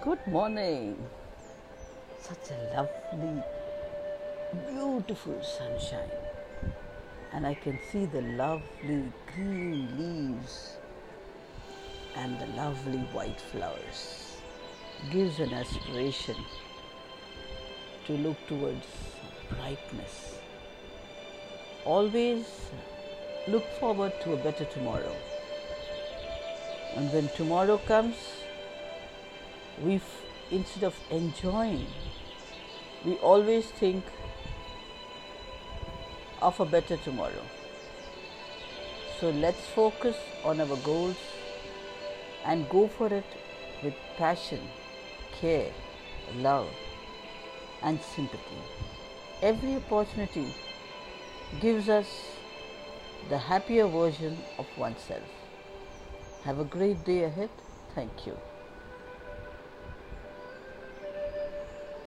Good morning. Such a lovely, beautiful sunshine. And I can see the lovely green leaves and the lovely white flowers. Gives an aspiration to look towards brightness. Always look forward to a better tomorrow. And when tomorrow comes, we instead of enjoying, we always think of a better tomorrow. So let's focus on our goals and go for it with passion, care, love, and sympathy. Every opportunity gives us the happier version of oneself. Have a great day ahead. Thank you.